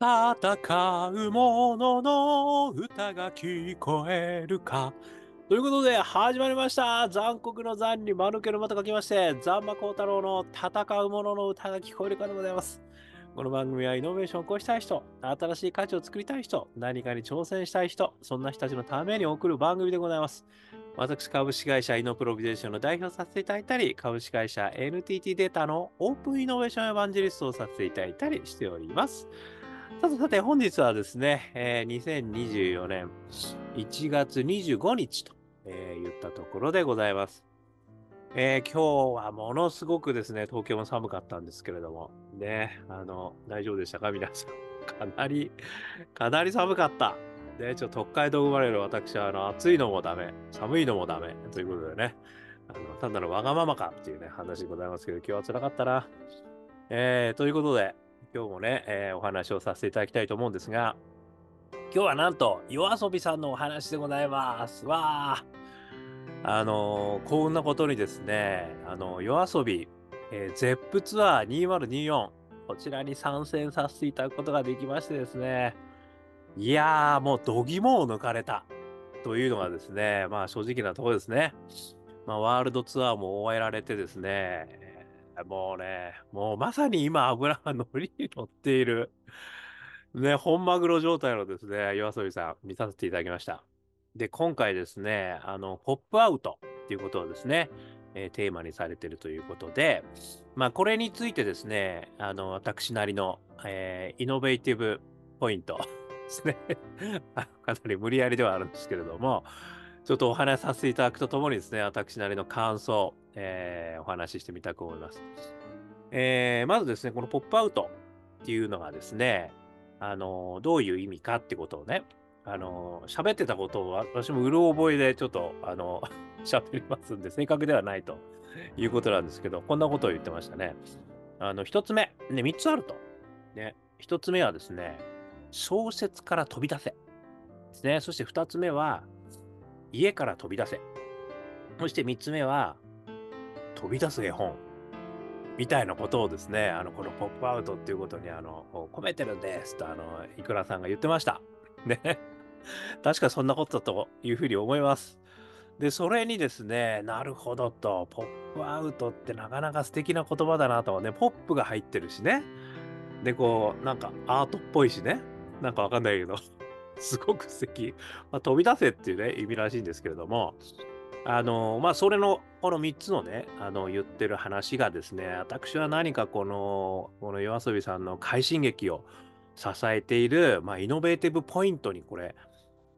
戦う者のの歌が聞こえるか？ということで、始まりました。残酷の残に間抜けのまと書きまして、ザンマコウタロウの戦う者のの歌が聞こえるかでございます。この番組はイノベーションを起こしたい人、新しい価値を作りたい人、何かに挑戦したい人、そんな人たちのために送る番組でございます。私、株式会社イノプロビゼーションの代表させていただいたり、株式会社 NTT データのオープンイノベーションエヴァンジェリストをさせていただいたりしております。さてさて、本日はですね、えー2024年1月25日と、えー言ったところでございます。えー今日はものすごくですね、東京も寒かったんですけれども、ね、あの、大丈夫でしたか？皆さん。かなり、かなり寒かった。で、ちょっと北海道生まれる私は、あの、暑いのもダメ、寒いのもダメ、ということでね、あの、単なるわがままかっていうね、話でございますけど、今日は辛かったな。えーということで、今日もね、えーお話をさせていただきたいと思うんですが、今日はなんと、夜遊びさんのお話でございます。わー。あのー幸運なことにですね、あの、夜遊び、えー、ゼップツアー2024、こちらに参戦させていただくことができましてですね、いやー、もう度肝を抜かれたというのがですね、まあ正直なところですね。まあワールドツアーも終えられてですね、もうね、もうまさに今油が乗りに乗っている、ね、本マグロ状態のですね、夜遊びさん見させていただきました。で、今回ですね、あの、ポップアウトっていうことをですね、えーテーマにされてるということで、まあ、これについてですね、あの、私なりの、えーイノベーティブポイントですね、かなり無理やりではあるんですけれども、ちょっとお話しさせていただくとともにですね、私なりの感想、えーお話ししてみたく思います。えーまずですね、このポップアウトっていうのがですね、あの、どういう意味かってことをね、あの、喋ってたことを私もうる覚えでちょっと、あの、喋りますんで、正確ではないということなんですけど、こんなことを言ってましたね。あの、一つ目、ね、三つあると。ね、一つ目はですね、小説から飛び出せ。ですね。そして二つ目は、家から飛び出せ。そして三つ目は、飛び出す絵本。みたいなことをですね、あの、このポップアウトっていうことに、あの、込めてるんですと、あの、いくらさんが言ってました。ね。確かそんなことだというふうに思います。で、それにですね、なるほどと、ポップアウトってなかなか素敵な言葉だなとはね、ポップが入ってるしね。で、こう、なんかアートっぽいしね。なんかわかんないけど、すごく素敵。まあ、飛び出せっていうね、意味らしいんですけれども、あの、まあ、それの、この3つのね、あの、言ってる話がですね、私は何かこの、この夜遊びさんの快進撃を支えている、まあ、イノベーティブポイントにこれ、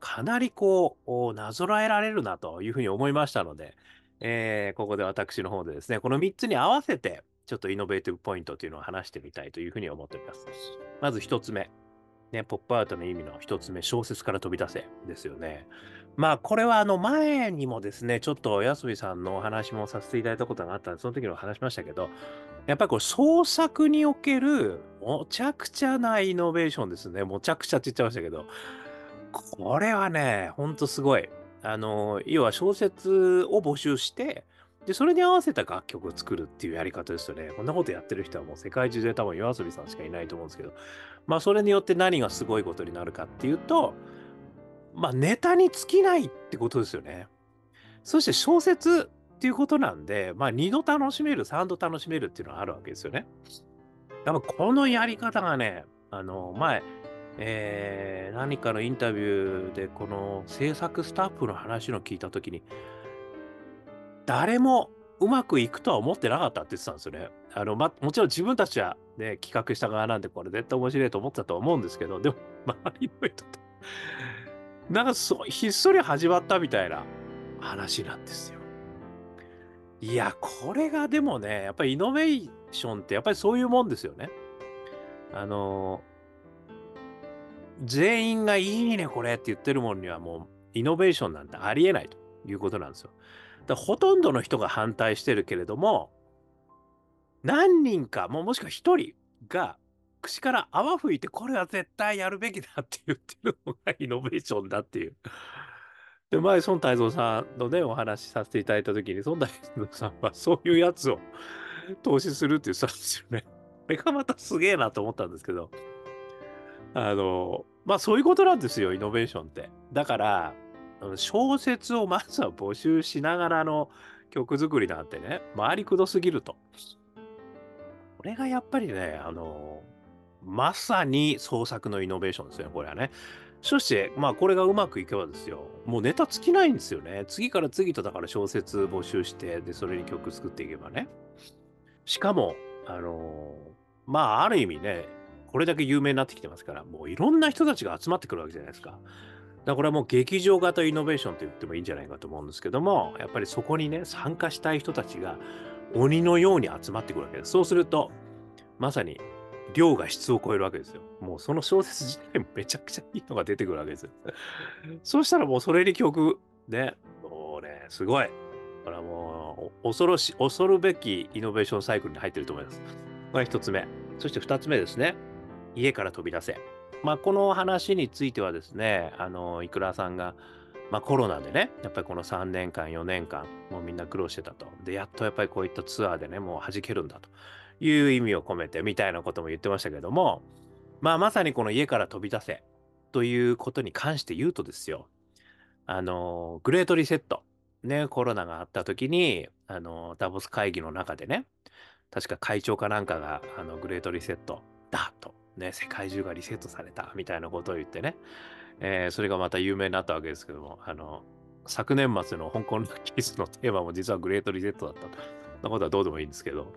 かなりこう、なぞらえられるなというふうに思いましたので、えーここで私の方でですね、この3つに合わせて、ちょっとイノベーティブポイントというのを話してみたいというふうに思っております。まず1つ目。ね、ポップアウトの意味の1つ目、小説から飛び出せですよね。まあ、これはあの前にもですね、ちょっと安部さんのお話もさせていただいたことがあったんで、その時にも話しましたけど、やっぱりこれ創作における、むちゃくちゃなイノベーションですね。むちゃくちゃって言っちゃいましたけど、これはね、ほんとすごい。あの、要は小説を募集して、で、それに合わせた楽曲を作るっていうやり方ですよね。こんなことやってる人はもう世界中で多分夜遊びさんしかいないと思うんですけど、まあそれによって何がすごいことになるかっていうと、まあネタに尽きないってことですよね。そして小説っていうことなんで、まあ二度楽しめる、三度楽しめるっていうのがあるわけですよね。やっぱこのやり方がね、あの、前、えー何かのインタビューでこの制作スタッフの話を聞いたときに、誰もうまくいくとは思ってなかったって言ってたんですよね。あの、ま、もちろん自分たちはね、企画した側なんで、これ絶対面白いと思ってたと思うんですけど、でも、周りの人と、なんかそ、ひっそり始まったみたいな話なんですよ。いや、これがでもね、やっぱりイノベーションってやっぱりそういうもんですよね。あの、全員がいいね、これって言ってるものにはもう、イノベーションなんてありえないということなんですよ。だほとんどの人が反対してるけれども、何人か、ももしくは一人が、口から泡吹いて、これは絶対やるべきだって言ってるのがイノベーションだっていう。で、前、孫太蔵さんのね、お話しさせていただいたときに、孫太蔵さんはそういうやつを投資するって言ってたんですよね。これがまたすげえなと思ったんですけど、あの、まあそういうことなんですよ、イノベーションって。だから、小説をまずは募集しながらの曲作りなんてね、回りくどすぎると。これがやっぱりね、あの、まさに創作のイノベーションですよね、これはね。そして、まあこれがうまくいけばですよ、もうネタ尽きないんですよね。次から次とだから小説募集して、で、それに曲作っていけばね。しかも、あのまあある意味ね、これだけ有名になってきてますから、もういろんな人たちが集まってくるわけじゃないですか。だこれはもう劇場型イノベーションと言ってもいいんじゃないかと思うんですけども、やっぱりそこにね、参加したい人たちが鬼のように集まってくるわけです。そうすると、まさに量が質を超えるわけですよ。もうその小説自体もめちゃくちゃいいのが出てくるわけですよ。そうしたらもうそれに曲、ね、もうね、すごい。これはもう恐ろし、恐るべきイノベーションサイクルに入ってると思います。これ一つ目。そして二つ目ですね。家から飛び出せ。まあ、この話についてはですね、あの、いくらさんが、まあ、コロナでね、やっぱりこの3年間、4年間、もうみんな苦労してたと。で、やっとやっぱりこういったツアーでね、もう弾けるんだという意味を込めて、みたいなことも言ってましたけども、まあ、まさにこの家から飛び出せということに関して言うとですよ、あの、グレートリセット、ね、コロナがあった時に、あの、ダボス会議の中でね、確か会長かなんかが、あの、グレートリセットだと。ね、世界中がリセットされたみたいなことを言ってね、えーそれがまた有名になったわけですけども、あの、昨年末の香港ラッキーズのテーマも実はグレートリセットだったと。なことはどうでもいいんですけど、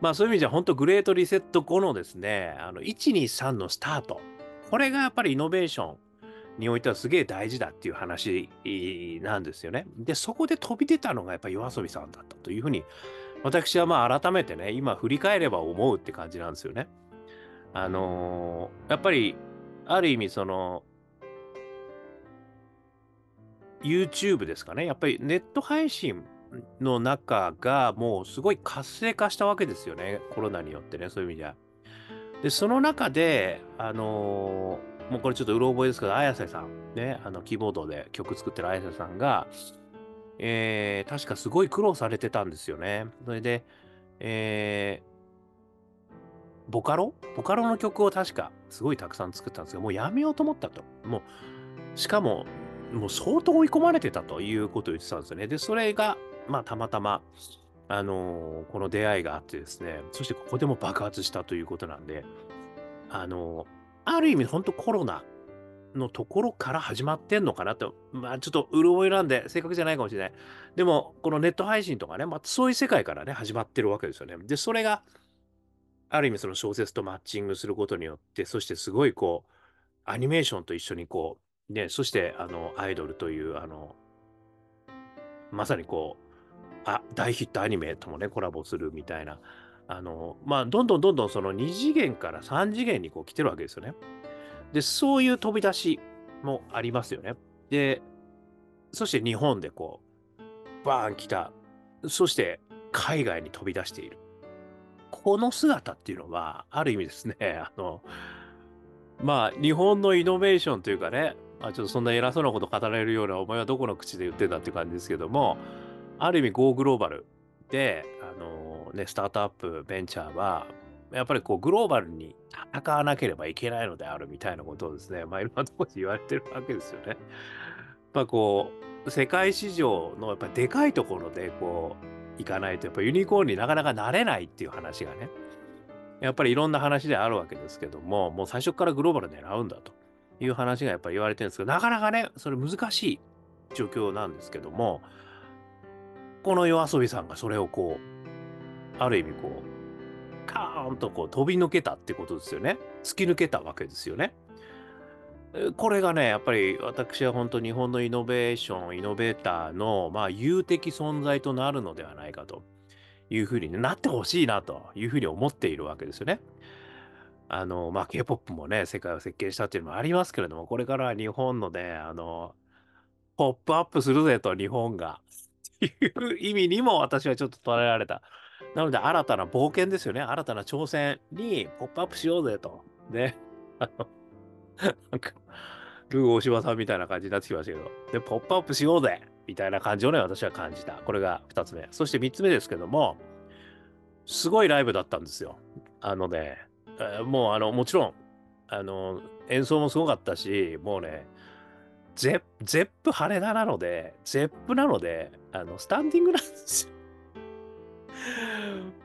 まあそういう意味じゃ本当グレートリセット後のですね、あの、123のスタート。これがやっぱりイノベーションにおいてはすげえ大事だっていう話なんですよね。で、そこで飛び出たのがやっぱり夜遊びさんだったというふうに、私はまあ改めてね、今振り返れば思うって感じなんですよね。あのーやっぱり、ある意味その、YouTube ですかね。やっぱりネット配信の中がもうすごい活性化したわけですよね。コロナによってね、そういう意味じゃ。で、その中で、あのーもうこれちょっとうろ覚えですけど、綾瀬さん、ね、あの、キーボードで曲作ってる綾瀬さんが、えー確かすごい苦労されてたんですよね。それで、えーボカロ？ボカロの曲を確かすごいたくさん作ったんですけど、もうやめようと思ったと。もう、しかも、もう相当追い込まれてたということを言ってたんですよね。で、それが、まあ、たまたま、あのーこの出会いがあってですね、そしてここでも爆発したということなんで、あのーある意味、本当コロナのところから始まってんのかなと、まあ、ちょっとうる覚えなんで、正確じゃないかもしれない。でも、このネット配信とかね、まあ、そういう世界からね、始まってるわけですよね。で、それが、ある意味その小説とマッチングすることによって、そしてすごいこう、アニメーションと一緒にこう、ね、そしてあの、アイドルという、あの、まさにこう、あ、大ヒットアニメともね、コラボするみたいな、あの、まあ、どんどんどんどんその2次元から3次元にこう来てるわけですよね。で、そういう飛び出しもありますよね。で、そして日本でこう、バーン来た。そして海外に飛び出している。この姿っていうのは、ある意味ですね、あの、まあ、日本のイノベーションというかね、まあ、ちょっとそんな偉そうなこと語られるような、お前はどこの口で言ってんだって感じですけども、ある意味、Go グローバルで、あのね、スタートアップ、ベンチャーは、やっぱりこうグローバルに戦わなければいけないのであるみたいなことをですね、まあいろんなところで言われてるわけですよね。やっぱこう、世界市場のやっぱでかいところでこう、行かないと、やっぱユニコーンになかなかなれないっていう話がね、やっぱりいろんな話であるわけですけども、もう最初からグローバル狙うんだという話がやっぱり言われてるんですけど、なかなかね、それ難しい状況なんですけども、この夜遊びさんがそれをこう、ある意味こう、カーンとこう飛び抜けたってことですよね。突き抜けたわけですよね。これがね、やっぱり私は本当日本のイノベーション、イノベーターの、まあ、有的存在となるのではないかというふうになってほしいなというふうに思っているわけですよね。あの、まあ、K-POP もね、世界を席巻したっていうのもありますけれども、これからは日本のね、あの、ポップアップするぜと、日本が。いう意味にも私はちょっと捉えられた。なので、新たな冒険ですよね。新たな挑戦にポップアップしようぜと。で、あの、なんか、ルー大柴さんみたいな感じになってきましたけど、で、ポップアップしようぜみたいな感じをね、私は感じた。これが2つ目。そして3つ目ですけども、すごいライブだったんですよ。あのね、えーもうあの、もちろん、あの、演奏もすごかったし、もうね、ゼゼップ羽田なので、ゼップなので、あの、スタンディングなんですよ。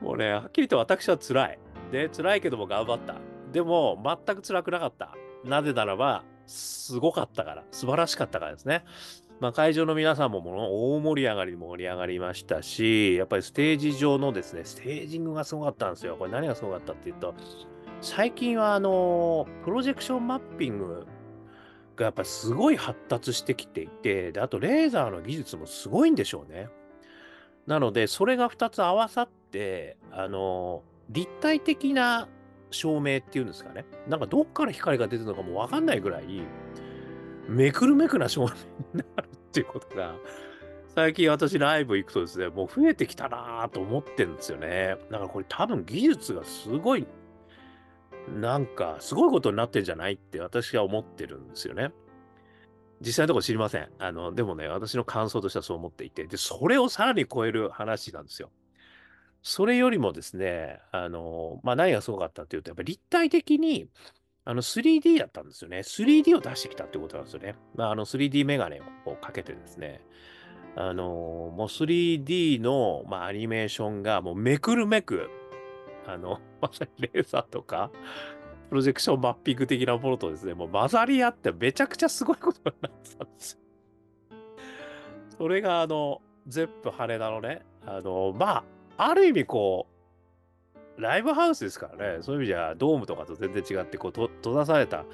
もうね、はっきりと私は辛い。で、辛いけども頑張った。でも、全く辛くなかった。なぜならば、すごかったから、素晴らしかったからですね。まあ、会場の皆さんもも大盛り上がり盛り上がりましたし、やっぱりステージ上のですね、ステージングがすごかったんですよ。これ何がすごかったっていうと、最近はあの、プロジェクションマッピングがやっぱりすごい発達してきていて、で、あとレーザーの技術もすごいんでしょうね。なので、それが2つ合わさって、あの、立体的な照明っていうんですかね。なんかどっから光が出てるのかもわかんないぐらい、めくるめくな照明になるっていうことが、最近私ライブ行くとですね、もう増えてきたなと思ってるんですよね。だからこれ多分技術がすごい、なんかすごいことになってんじゃないって私は思ってるんですよね。実際のところ知りません。あの、でもね、私の感想としてはそう思っていて、で、それをさらに超える話なんですよ。それよりもですね、あの、まあ、何がすごかったっていうと、やっぱり立体的に、あの 3D だったんですよね。3D を出してきたってことなんですよね。まあ、あの 3D メガネをかけてですね、あのもう 3D の、まあ、アニメーションがもうめくるめく、あの、まさにレーザーとか、プロジェクションマッピング的なものとですね、もう混ざり合ってめちゃくちゃすごいことになってたんですよ。それがあの、ゼップ羽田のね、あの、まあ、ある意味こう、ライブハウスですからね、そういう意味じゃドームとかと全然違って、こう、と閉ざされた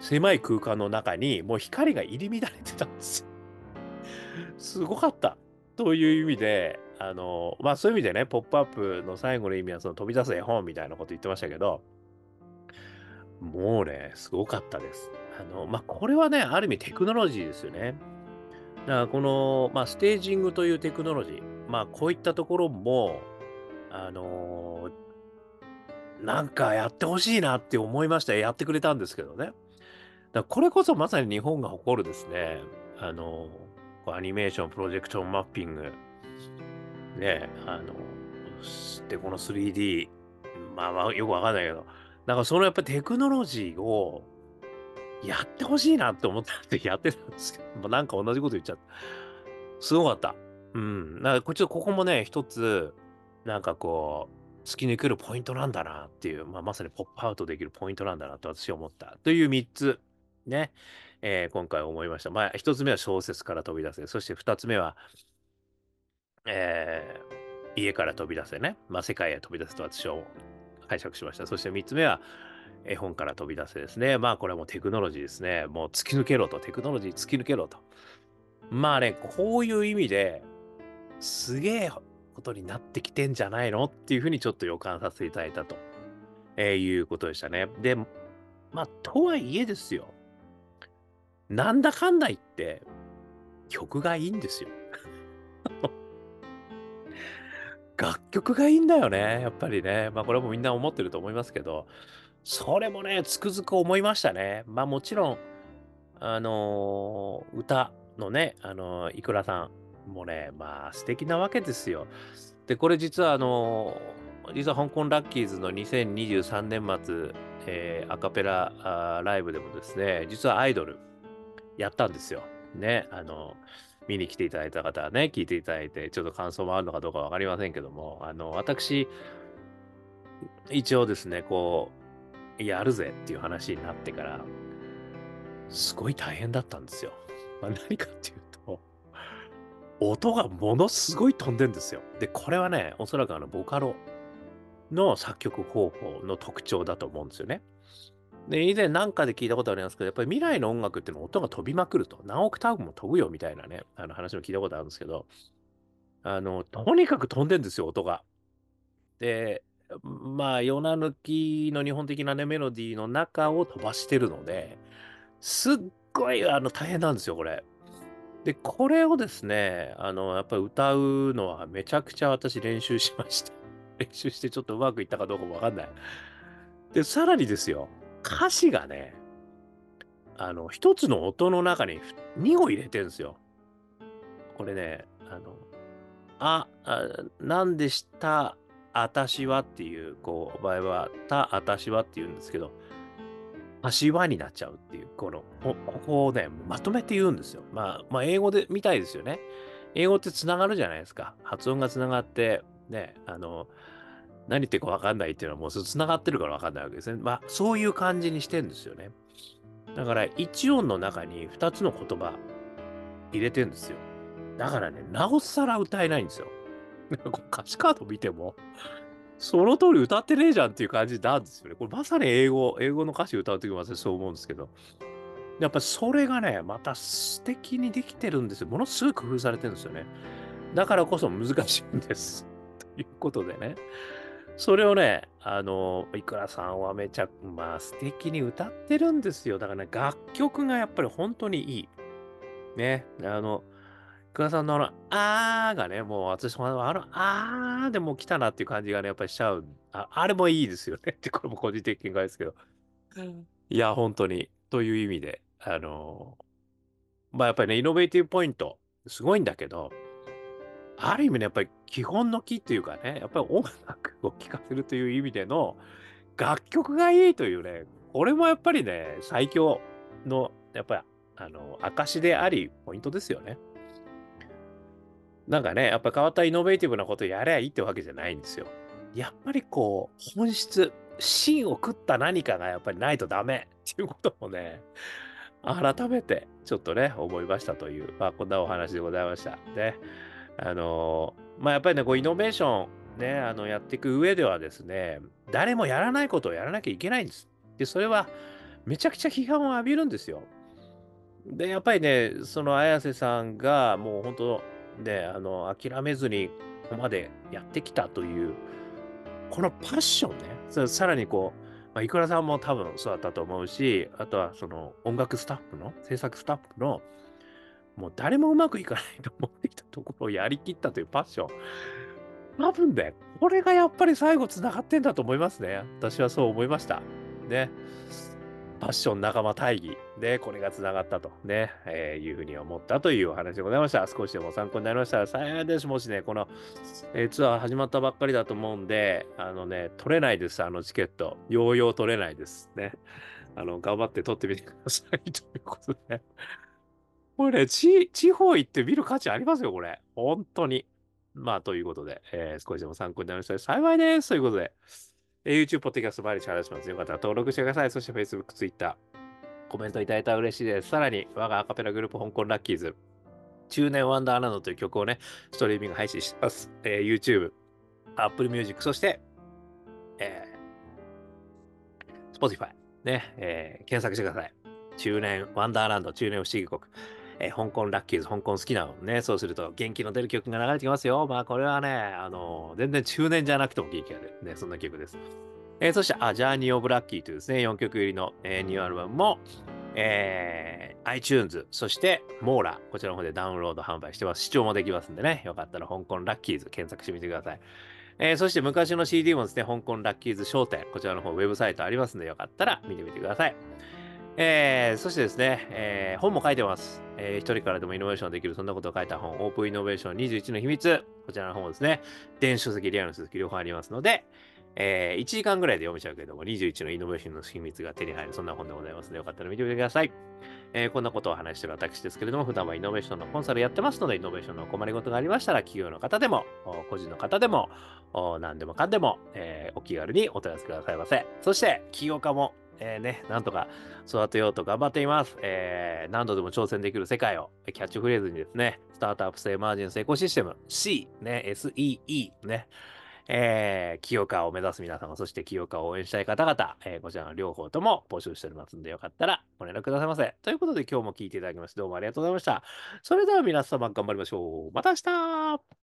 狭い空間の中に、もう光が入り乱れてたんですよ。すごかった。という意味で、あの、まあそういう意味でね、ポップアップの最後の意味はその飛び出す絵本みたいなこと言ってましたけど、もうね、すごかったです。あの、まあこれはね、ある意味テクノロジーですよね。だからこの、まあ、ステージングというテクノロジー、まあこういったところも、あのー、なんかやってほしいなって思いました。やってくれたんですけどね。だこれこそまさに日本が誇るですね、あのー、アニメーション、プロジェクションマッピング、ね、あの、で、この 3D、まあまあよくわかんないけど、なんかそのやっぱテクノロジーをやってほしいなって思ってやってたんですけど、なんか同じこと言っちゃった。すごかった。うん。なんかこっちここもね、一つ、なんかこう、突き抜けるポイントなんだなっていう、まあ、まさにポップアウトできるポイントなんだなと私は思ったという3つ、ね、えー、今回思いました。まあ、1つ目は小説から飛び出せ、そして2つ目は、えー、家から飛び出せね、まあ、世界へ飛び出すと私は解釈しました。そして3つ目は、絵本から飛び出せですね。まあこれはもうテクノロジーですね。もう突き抜けろと、テクノロジー突き抜けろと。まあね、こういう意味で、すげえことになってきてんじゃないの？っていうふうにちょっと予感させていただいたと、えー、いうことでしたね。で、まあ、とはいえですよ。なんだかんだ言って、曲がいいんですよ。楽曲がいいんだよね、やっぱりね。まあ、これもみんな思ってると思いますけど、それもね、つくづく思いましたね。まあ、もちろん、あのー、歌のね、あのー、いくらさん、もうね、まあ素敵なわけですよ。で、これ実はあの、実は香港ラッキーズの2023年末、えー、アカペラライブでもですね、実はアイドルやったんですよ。ね、あの、見に来ていただいた方はね、聞いていただいて、ちょっと感想もあるのかどうかわかりませんけども、あの、私、一応ですね、こう、やるぜっていう話になってから、すごい大変だったんですよ。まあ、何かっていう音がものすごい飛んでんですよ。で、これはね、おそらくあの、ボカロの作曲方法の特徴だと思うんですよね。で、以前なんかで聞いたことありますけど、やっぱり未来の音楽っていうのは音が飛びまくると、何億ターブも飛ぶよみたいなね、あの話も聞いたことあるんですけど、あの、とにかく飛んでんですよ、音が。で、まあ、ヨナ抜きの日本的なね、メロディーの中を飛ばしてるので、すっごいあの大変なんですよ、これ。で、これをですね、あの、やっぱり歌うのはめちゃくちゃ私練習しました。練習してちょっとうまくいったかどうかもわかんない。で、さらにですよ、歌詞がね、あの、一つの音の中に2を入れてるんですよ。これね、あの、あ、あなんでした、あたしはっていう、こう、場合は、た、あたしはって言うんですけど、柏になっちゃうっていう、この、ここをね、まとめて言うんですよ。まあ、まあ、英語で、みたいですよね。英語ってつながるじゃないですか。発音がつながって、ね、あの、何言ってるか分かんないっていうのはもうつながってるから分かんないわけですね。まあ、そういう感じにしてんですよね。だから、1音の中に2つの言葉入れてんですよ。だからね、なおさら歌えないんですよ。歌詞カード見ても、その通り歌ってねえじゃんっていう感じなんですよね。これまさに英語、英語の歌詞歌うときも私そう思うんですけど、やっぱそれがね、また素敵にできてるんですよ。ものすごい工夫されてるんですよね。だからこそ難しいんです。ということでね。それをね、あの、いくらさんはめちゃ、まあ素敵に歌ってるんですよ。だからね、楽曲がやっぱり本当にいい。ね、あの、いくらさんのあの、あーがね、もう私もあの、あーでも来たなっていう感じがね、やっぱりしちゃう。ああれもいいですよねって、これも個人的見解ですけど。いや、本当に。という意味で、あの、まあやっぱりね、イノベーティブポイント、すごいんだけど、ある意味ね、やっぱり基本の木っていうかね、やっぱり音楽を聴かせるという意味での楽曲がいいというね、これもやっぱりね、最強の、やっぱり、あの、証であり、ポイントですよね。なんかね、やっぱ変わったイノベーティブなことやればいいってわけじゃないんですよ。やっぱりこう、本質、芯を食った何かがやっぱりないとダメっていうこともね、改めてちょっとね、思いましたという、まあ、こんなお話でございました。ね。あのまあ、やっぱりね、こう、イノベーション、ね、あの、やっていく上ではですね、誰もやらないことをやらなきゃいけないんです。で、それは、めちゃくちゃ批判を浴びるんですよ。で、やっぱりね、その綾瀬さんが、もう本当、ね、あの、諦めずに、ここまでやってきたという、このパッションね、さらにこう、まあ、いくらさんも多分そうだったと思うし、あとはその音楽スタッフの、制作スタッフの、もう誰もうまくいかないと思ってきたところをやりきったというパッション。多分ね、これがやっぱり最後つながってんだと思いますね。私はそう思いました。ね。パッション仲間大義で、これがつながったとね、えー、いうふうに思ったというお話でございました。少しでも参考になりましたら幸いです。もしね、この、えー、ツアー始まったばっかりだと思うんで、あのね、取れないです、あのチケット。ようよう取れないですね。あの、頑張って取ってみてくださいということで。これね、地、方行って見る価値ありますよ、これ。本当に。まあ、ということで、えー、少しでも参考になりましたら幸いです。ということで。YouTube、ポッドキャスト毎日話します。よかったら登録してください。そして Facebook、Twitter、コメントいただいたら嬉しいです。さらに、我がアカペラグループ、香港ラッキーズ、中年ワンダーランドという曲をね、ストリーミング配信してます。えー、YouTube、Apple Music、そして、えー、Spotify、ね、えー、検索してください。中年ワンダーランド、中年不思議国。えー、香港ラッキーズ、香港好きなのね、そうすると元気の出る曲が流れてきますよ。まあこれはね、あのー、全然中年じゃなくても元気が出る。ね、そんな曲です。えー、そして、あ、ジャーニー・オブ・ラッキーというですね、4曲入りの、えー、ニューアルバムも、えー、iTunes、そしてモーラ、こちらの方でダウンロード販売してます。視聴もできますんでね、よかったら香港ラッキーズ検索してみてください。えー、そして昔の CD もですね、香港ラッキーズ商店、こちらの方ウェブサイトありますんで、よかったら見てみてください。えー、そしてですね、えー、本も書いてます。えー、一人からでもイノベーションできる、そんなことを書いた本、オープンイノベーション21の秘密。こちらの本ですね。電子書籍、リアルの書籍両方ありますので、えー、1時間ぐらいで読めちゃうけれども、21のイノベーションの秘密が手に入る、そんな本でございますので、よかったら見てみてください。えー、こんなことを話している私ですけれども、普段はイノベーションのコンサルやってますので、イノベーションの困りごとがありましたら、企業の方でも、個人の方でも、何でもかんでも、えー、お気軽にお問い合わせくださいませ。そして、起業家もえー、ね、なんとか育てようと頑張っています。えー、何度でも挑戦できる世界をキャッチフレーズにですね、スタートアップ性マージン成功システム C、ね、SEE、ね、えー、起業家を目指す皆様、そして起業家を応援したい方々、えー、こちらの両方とも募集しておりますので、よかったらご連絡くださいませ。ということで今日も聞いていただきましてどうもありがとうございました。それでは皆様頑張りましょう。また明日